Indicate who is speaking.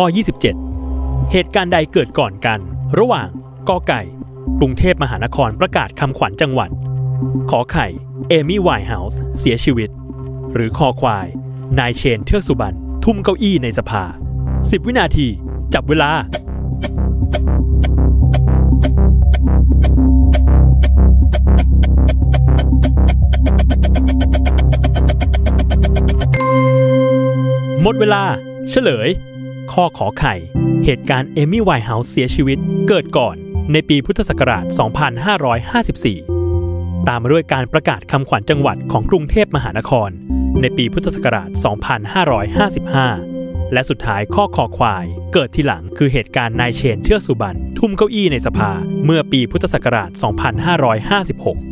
Speaker 1: ข้อ 27 เหตุการณ์ใดเกิดก่อนกัน ระหว่างกอไก่ กรุงเทพมหานครประกาศคำขวัญจังหวัด ขอไข่ เอมี่ไวน์เฮาส์เสียชีวิต หรือคอควาย นายเชนเทือกสุบรรณทุ่มเก้าอี้ในสภา 10 วินาที จับเวลาหมดเวลา เฉลย ข้อขอไข่ เหตุการณ์เอมี่ไวน์เฮาส์เสียชีวิตเกิดก่อนในปีพุทธศักราช 2554 ตามมาด้วยการประกาศคำขวัญจังหวัดของกรุงเทพมหานคร ในปีพุทธศักราช 2555 และสุดท้ายข้อคอควาย เกิดทีหลังคือเหตุการณ์นายเชนเทือกสุบรรณทุ่มเก้าอี้ในสภาเมื่อปีพุทธศักราช 2556